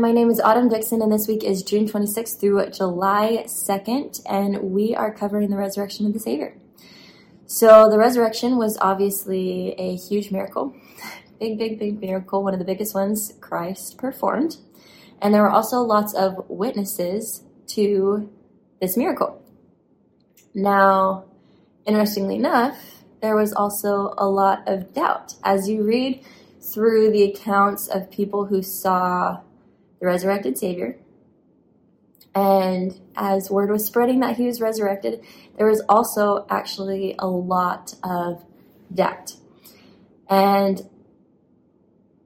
my name is Autumn Dickson, and this week is June 26th through July 2nd, and we are covering the resurrection of the Savior. So, the resurrection was obviously a huge miracle. Big, big, big miracle, one of the biggest ones Christ performed. And there were also lots of witnesses to this miracle. Now, interestingly enough, there was also a lot of doubt. As you read through the accounts of people who saw the resurrected Savior. And as word was spreading that he was resurrected, there was also actually a lot of doubt. And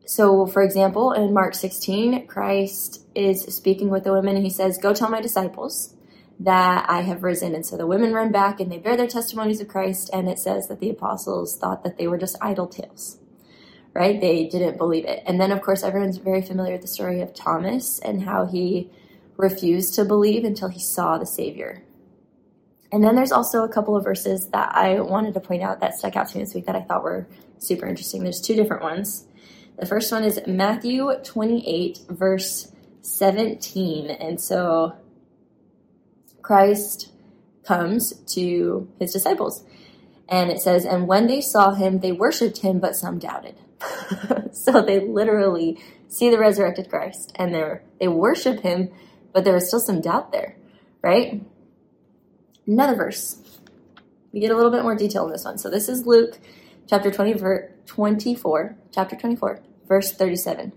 so, for example, in Mark 16, Christ is speaking with the women and he says, Go tell my disciples that I have risen. And so the women run back and they bear their testimonies of Christ. And it says that the apostles thought that they were just idle tales right? They didn't believe it. And then, of course, everyone's very familiar with the story of Thomas and how he refused to believe until he saw the Savior. And then there's also a couple of verses that I wanted to point out that stuck out to me this week that I thought were super interesting. There's two different ones. The first one is Matthew 28, verse 17. And so Christ comes to his disciples. And it says, And when they saw him, they worshiped him, but some doubted. so they literally see the resurrected Christ and they they worship him, but there was still some doubt there, right? Another verse. We get a little bit more detail in this one. So this is Luke chapter 20, 24, chapter 24, verse 37.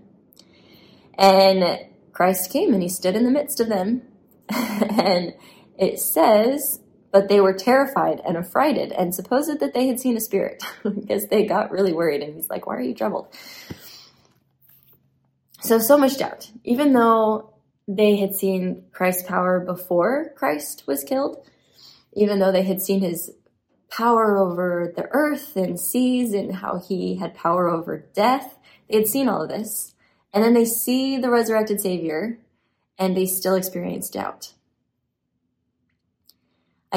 And Christ came and he stood in the midst of them. and it says but they were terrified and affrighted and supposed that they had seen a spirit because they got really worried. And he's like, Why are you troubled? So, so much doubt. Even though they had seen Christ's power before Christ was killed, even though they had seen his power over the earth and seas and how he had power over death, they had seen all of this. And then they see the resurrected Savior and they still experience doubt.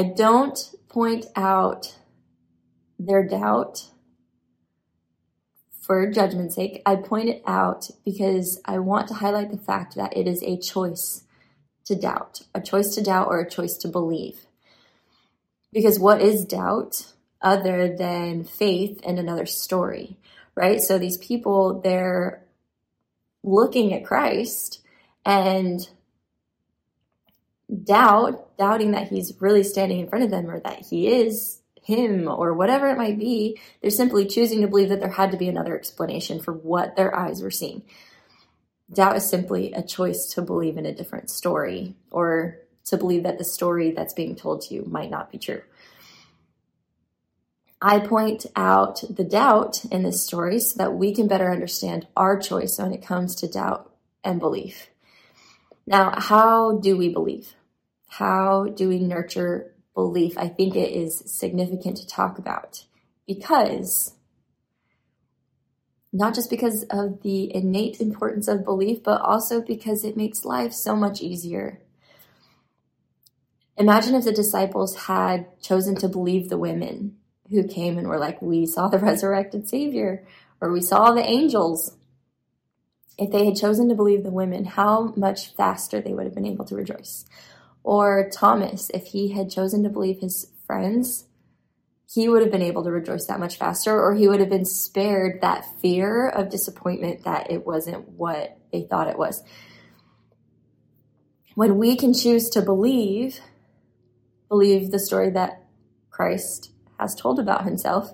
I don't point out their doubt for judgment's sake. I point it out because I want to highlight the fact that it is a choice to doubt, a choice to doubt or a choice to believe. Because what is doubt other than faith and another story, right? So these people, they're looking at Christ and doubt, doubting that he's really standing in front of them or that he is him or whatever it might be, they're simply choosing to believe that there had to be another explanation for what their eyes were seeing. Doubt is simply a choice to believe in a different story or to believe that the story that's being told to you might not be true. I point out the doubt in this story so that we can better understand our choice when it comes to doubt and belief. Now, how do we believe? How do we nurture belief? I think it is significant to talk about because not just because of the innate importance of belief, but also because it makes life so much easier. Imagine if the disciples had chosen to believe the women who came and were like, We saw the resurrected Savior, or we saw the angels. If they had chosen to believe the women, how much faster they would have been able to rejoice. Or Thomas, if he had chosen to believe his friends, he would have been able to rejoice that much faster, or he would have been spared that fear of disappointment that it wasn't what they thought it was. When we can choose to believe, believe the story that Christ has told about himself,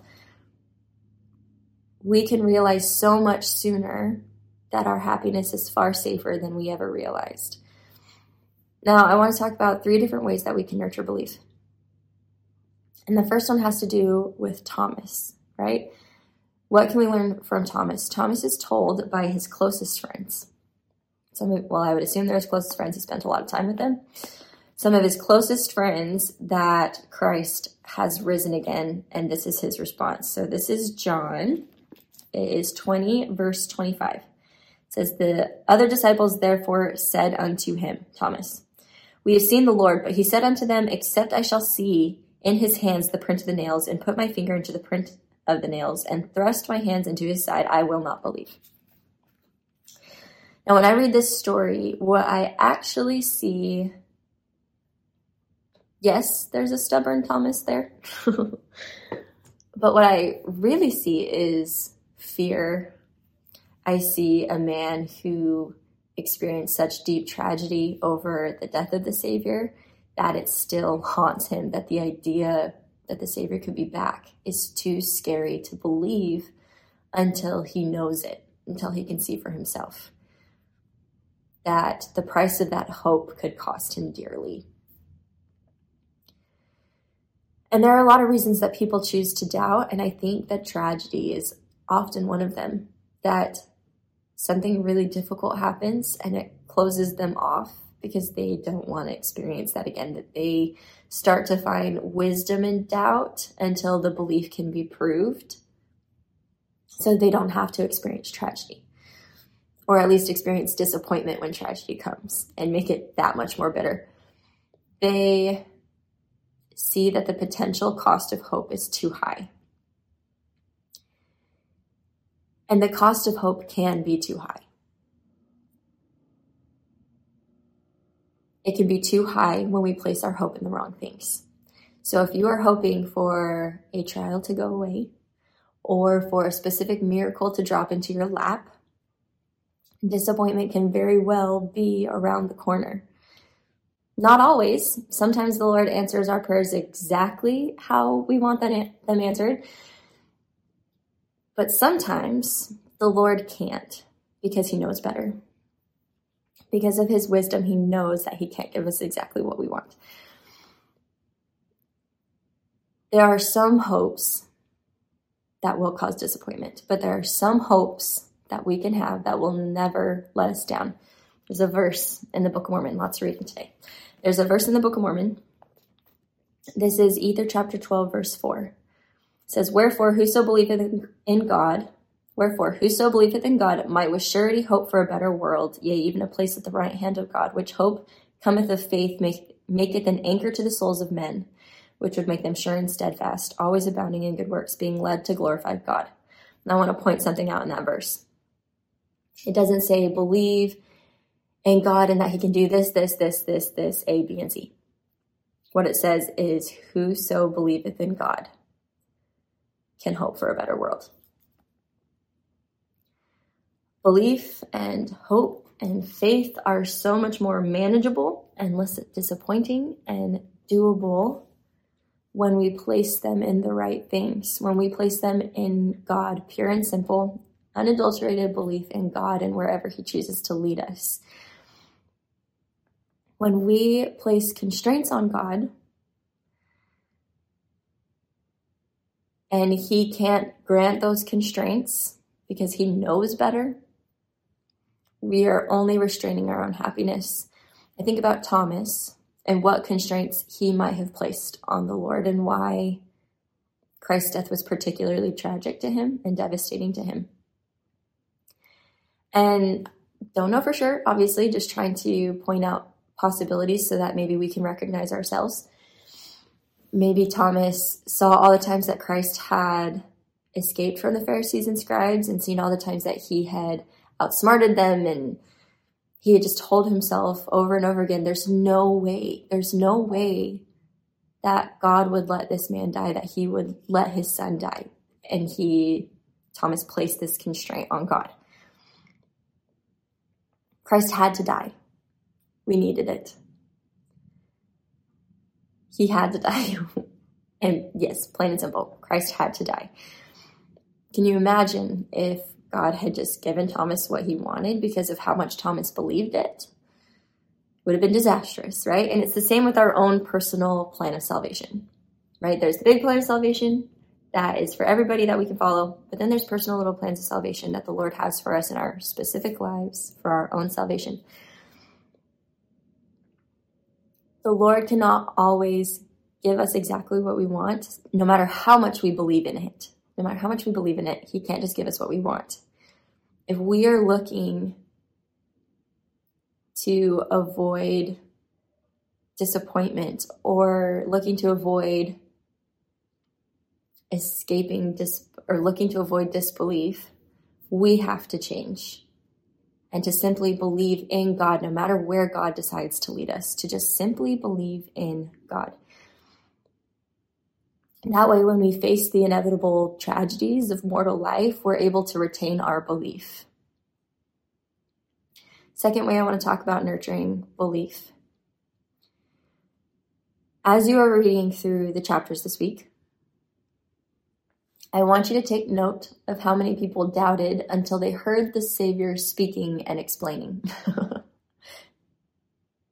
we can realize so much sooner that our happiness is far safer than we ever realized. Now, I want to talk about three different ways that we can nurture belief. And the first one has to do with Thomas, right? What can we learn from Thomas? Thomas is told by his closest friends. Some of, well, I would assume they're his closest friends. He spent a lot of time with them. Some of his closest friends that Christ has risen again, and this is his response. So this is John. It is 20, verse 25. It says, The other disciples therefore said unto him, Thomas, we have seen the Lord, but he said unto them, Except I shall see in his hands the print of the nails, and put my finger into the print of the nails, and thrust my hands into his side, I will not believe. Now, when I read this story, what I actually see yes, there's a stubborn Thomas there. but what I really see is fear. I see a man who experienced such deep tragedy over the death of the Savior that it still haunts him, that the idea that the Savior could be back is too scary to believe until he knows it, until he can see for himself. That the price of that hope could cost him dearly. And there are a lot of reasons that people choose to doubt, and I think that tragedy is often one of them. That something really difficult happens and it closes them off because they don't want to experience that again, that they start to find wisdom in doubt until the belief can be proved. So they don't have to experience tragedy, or at least experience disappointment when tragedy comes and make it that much more bitter. They see that the potential cost of hope is too high. And the cost of hope can be too high. It can be too high when we place our hope in the wrong things. So if you are hoping for a trial to go away or for a specific miracle to drop into your lap, disappointment can very well be around the corner. Not always. Sometimes the Lord answers our prayers exactly how we want them answered. But sometimes the Lord can't because he knows better. Because of his wisdom, he knows that he can't give us exactly what we want. There are some hopes that will cause disappointment, but there are some hopes that we can have that will never let us down. There's a verse in the Book of Mormon, lots of reading today. There's a verse in the Book of Mormon. This is Ether chapter 12, verse 4. Says, Wherefore, whoso believeth in God, wherefore, whoso believeth in God might with surety hope for a better world, yea, even a place at the right hand of God, which hope cometh of faith, make, maketh an anchor to the souls of men, which would make them sure and steadfast, always abounding in good works, being led to glorify God. And I want to point something out in that verse. It doesn't say believe in God and that he can do this, this, this, this, this, A, B, and C. What it says is, Whoso believeth in God can hope for a better world. Belief and hope and faith are so much more manageable and less disappointing and doable when we place them in the right things, when we place them in God, pure and simple, unadulterated belief in God and wherever He chooses to lead us when we place constraints on God and He can't grant those constraints because He knows better, we are only restraining our own happiness. I think about Thomas and what constraints he might have placed on the Lord and why Christ's death was particularly tragic to him and devastating to him. And don't know for sure, obviously, just trying to point out possibilities so that maybe we can recognize ourselves. Maybe Thomas saw all the times that Christ had escaped from the Pharisees and scribes and seen all the times that he had outsmarted them and he had just told himself over and over again there's no way there's no way that god would let this man die that he would let his son die. And he thomas placed this constraint on god. Christ had to die. We needed it. He had to die. and yes, plain and simple, Christ had to die. Can you imagine if God had just given Thomas what he wanted because of how much Thomas believed it? Would have been disastrous, right? And it's the same with our own personal plan of salvation, right? There's the big plan of salvation that is for everybody that we can follow, but then there's personal little plans of salvation that the Lord has for us in our specific lives for our own salvation the Lord cannot always give us exactly what we want, no matter how much we believe in it. No matter how much we believe in it, He can't just give us what we want. If we are looking to avoid disappointment or looking to avoid escaping dis or looking to avoid disbelief, we have to change. And to simply believe in God no matter where God decides to lead us, to just simply believe in God. And that way, when we face the inevitable tragedies of mortal life, we're able to retain our belief. Second way I want to talk about nurturing belief. As you are reading through the chapters this week, I want you to take note of how many people doubted until they heard the Savior speaking and explaining.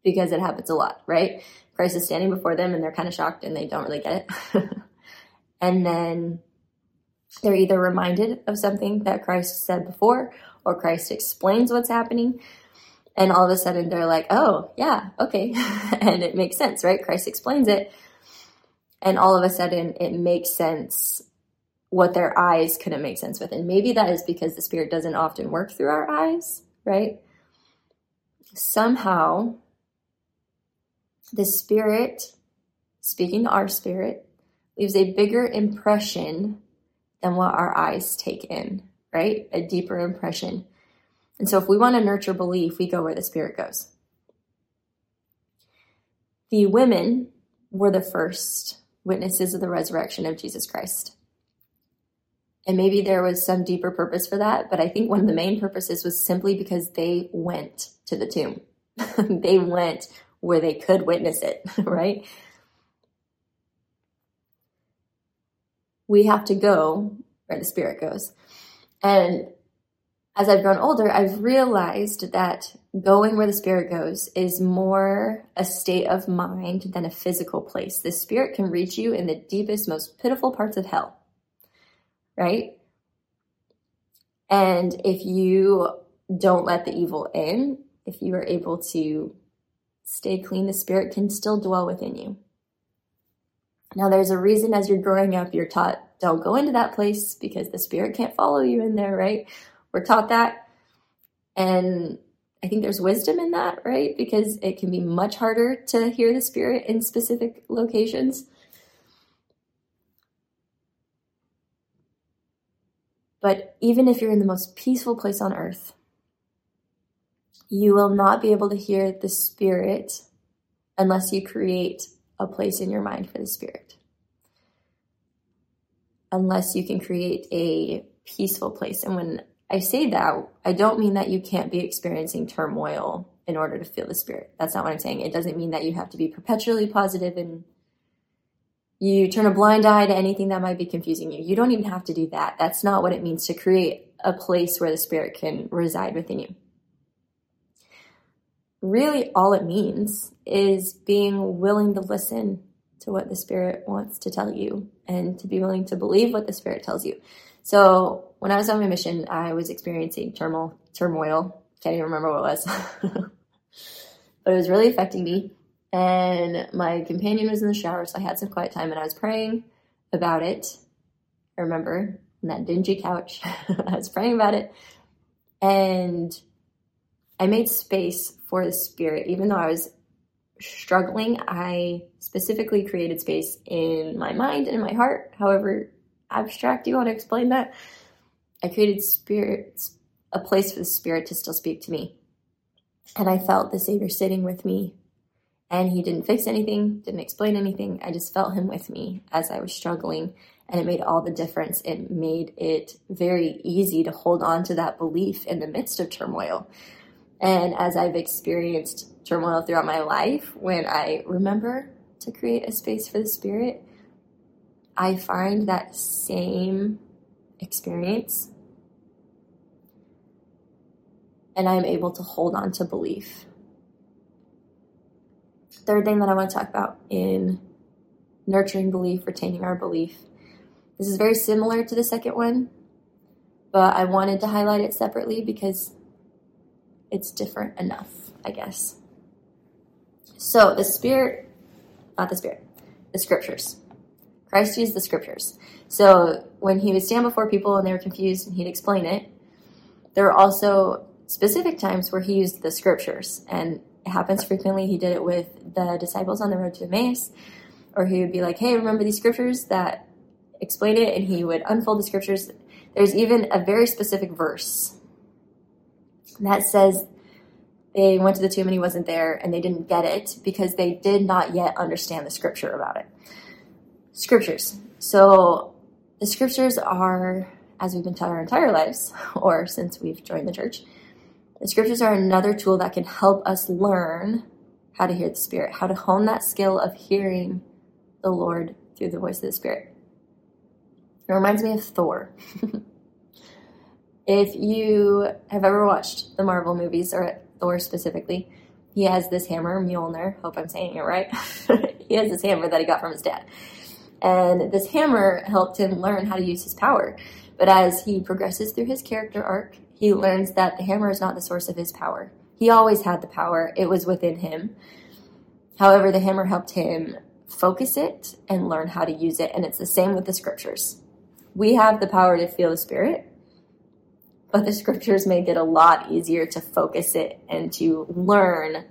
because it happens a lot, right? Christ is standing before them and they're kind of shocked and they don't really get it. and then they're either reminded of something that Christ said before or Christ explains what's happening. And all of a sudden they're like, oh, yeah, okay. and it makes sense, right? Christ explains it. And all of a sudden it makes sense what their eyes couldn't make sense with. And maybe that is because the Spirit doesn't often work through our eyes, right? Somehow, the Spirit, speaking to our spirit, leaves a bigger impression than what our eyes take in, right? A deeper impression. And so, if we want to nurture belief, we go where the Spirit goes. The women were the first witnesses of the resurrection of Jesus Christ. And maybe there was some deeper purpose for that, but I think one of the main purposes was simply because they went to the tomb. they went where they could witness it, right? We have to go where the spirit goes. And as I've grown older, I've realized that going where the spirit goes is more a state of mind than a physical place. The spirit can reach you in the deepest, most pitiful parts of hell right? And if you don't let the evil in, if you are able to stay clean, the spirit can still dwell within you. Now, there's a reason as you're growing up, you're taught don't go into that place because the spirit can't follow you in there, right? We're taught that. And I think there's wisdom in that, right? Because it can be much harder to hear the spirit in specific locations. But even if you're in the most peaceful place on earth, you will not be able to hear the Spirit unless you create a place in your mind for the Spirit. Unless you can create a peaceful place. And when I say that, I don't mean that you can't be experiencing turmoil in order to feel the Spirit. That's not what I'm saying. It doesn't mean that you have to be perpetually positive and you turn a blind eye to anything that might be confusing you. You don't even have to do that. That's not what it means to create a place where the Spirit can reside within you. Really, all it means is being willing to listen to what the Spirit wants to tell you and to be willing to believe what the Spirit tells you. So, when I was on my mission, I was experiencing turmoil. turmoil. Can't even remember what it was. but it was really affecting me and my companion was in the shower, so I had some quiet time and I was praying about it. I remember on that dingy couch, I was praying about it, and I made space for the spirit, even though I was struggling. I specifically created space in my mind and in my heart, however abstract you want to explain that. I created spirit, a place for the spirit to still speak to me. And I felt the Savior sitting with me and he didn't fix anything, didn't explain anything. I just felt him with me as I was struggling, and it made all the difference. It made it very easy to hold on to that belief in the midst of turmoil. And as I've experienced turmoil throughout my life, when I remember to create a space for the Spirit, I find that same experience and I'm able to hold on to belief third thing that I want to talk about in nurturing belief, retaining our belief. This is very similar to the second one, but I wanted to highlight it separately because it's different enough, I guess. So, the Spirit, not the Spirit, the Scriptures. Christ used the Scriptures. So, when he would stand before people and they were confused and he'd explain it, there were also specific times where he used the Scriptures. And it happens frequently. He did it with the disciples on the road to Emmaus, or he would be like, "Hey, remember these scriptures that explain it?" And he would unfold the scriptures. There's even a very specific verse that says they went to the tomb and he wasn't there and they didn't get it because they did not yet understand the scripture about it. Scriptures. So the scriptures are, as we've been taught our entire lives, or since we've joined the church, the scriptures are another tool that can help us learn how to hear the Spirit, how to hone that skill of hearing the Lord through the voice of the Spirit. It reminds me of Thor. if you have ever watched the Marvel movies, or Thor specifically, he has this hammer, Mjolnir. Hope I'm saying it right. he has this hammer that he got from his dad. And this hammer helped him learn how to use his power. But as he progresses through his character arc, he learns that the hammer is not the source of his power. He always had the power, it was within him. However, the hammer helped him focus it and learn how to use it. And it's the same with the scriptures. We have the power to feel the spirit, but the scriptures make it a lot easier to focus it and to learn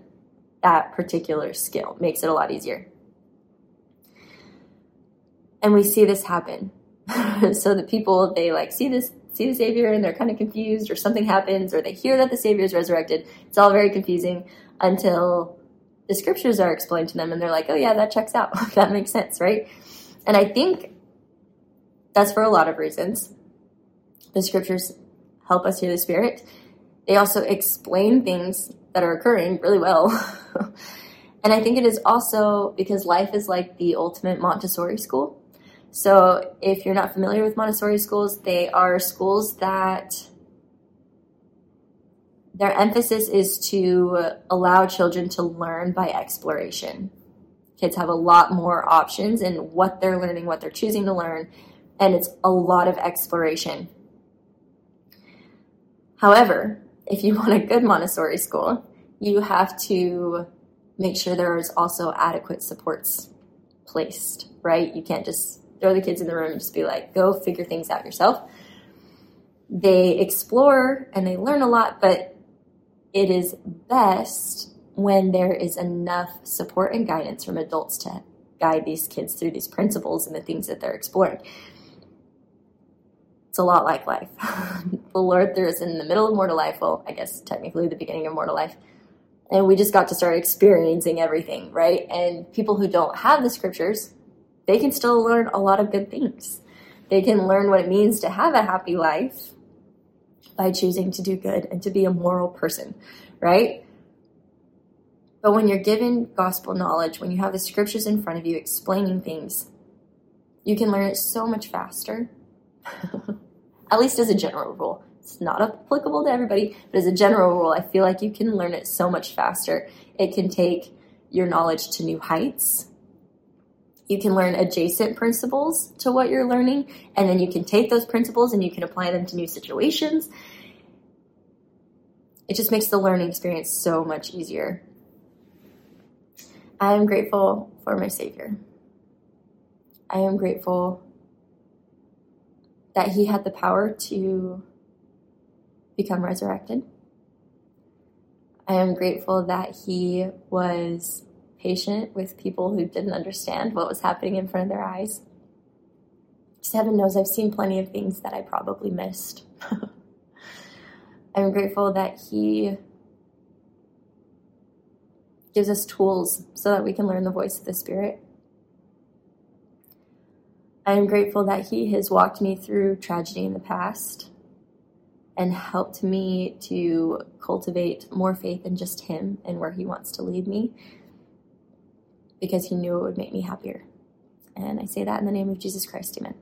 that particular skill. Makes it a lot easier. And we see this happen. so the people they like see this see the savior and they're kind of confused or something happens or they hear that the savior is resurrected. It's all very confusing until the scriptures are explained to them and they're like, "Oh yeah, that checks out. that makes sense, right?" And I think that's for a lot of reasons. The scriptures help us hear the Spirit. They also explain things that are occurring really well. and I think it is also because life is like the ultimate Montessori school. So if you're not familiar with Montessori schools, they are schools that their emphasis is to allow children to learn by exploration. Kids have a lot more options in what they're learning, what they're choosing to learn, and it's a lot of exploration. However, if you want a good Montessori school, you have to make sure there is also adequate supports placed, right? You can't just throw the kids in the room and just be like, go figure things out yourself. They explore and they learn a lot, but it is best when there is enough support and guidance from adults to guide these kids through these principles and the things that they're exploring. It's a lot like life. the Lord threw us in the middle of mortal life. Well, I guess technically the beginning of mortal life. And we just got to start experiencing everything, right? And people who don't have the scriptures, they can still learn a lot of good things. They can learn what it means to have a happy life by choosing to do good and to be a moral person, right? But when you're given gospel knowledge, when you have the scriptures in front of you explaining things, you can learn it so much faster At least as a general rule. It's not applicable to everybody, but as a general rule, I feel like you can learn it so much faster. It can take your knowledge to new heights. You can learn adjacent principles to what you're learning, and then you can take those principles and you can apply them to new situations. It just makes the learning experience so much easier. I am grateful for my Savior. I am grateful that he had the power to become resurrected. I am grateful that he was patient with people who didn't understand what was happening in front of their eyes. Because heaven knows I've seen plenty of things that I probably missed. I'm grateful that he gives us tools so that we can learn the voice of the Spirit. I am grateful that He has walked me through tragedy in the past and helped me to cultivate more faith in just Him and where He wants to lead me because He knew it would make me happier. And I say that in the name of Jesus Christ, Amen.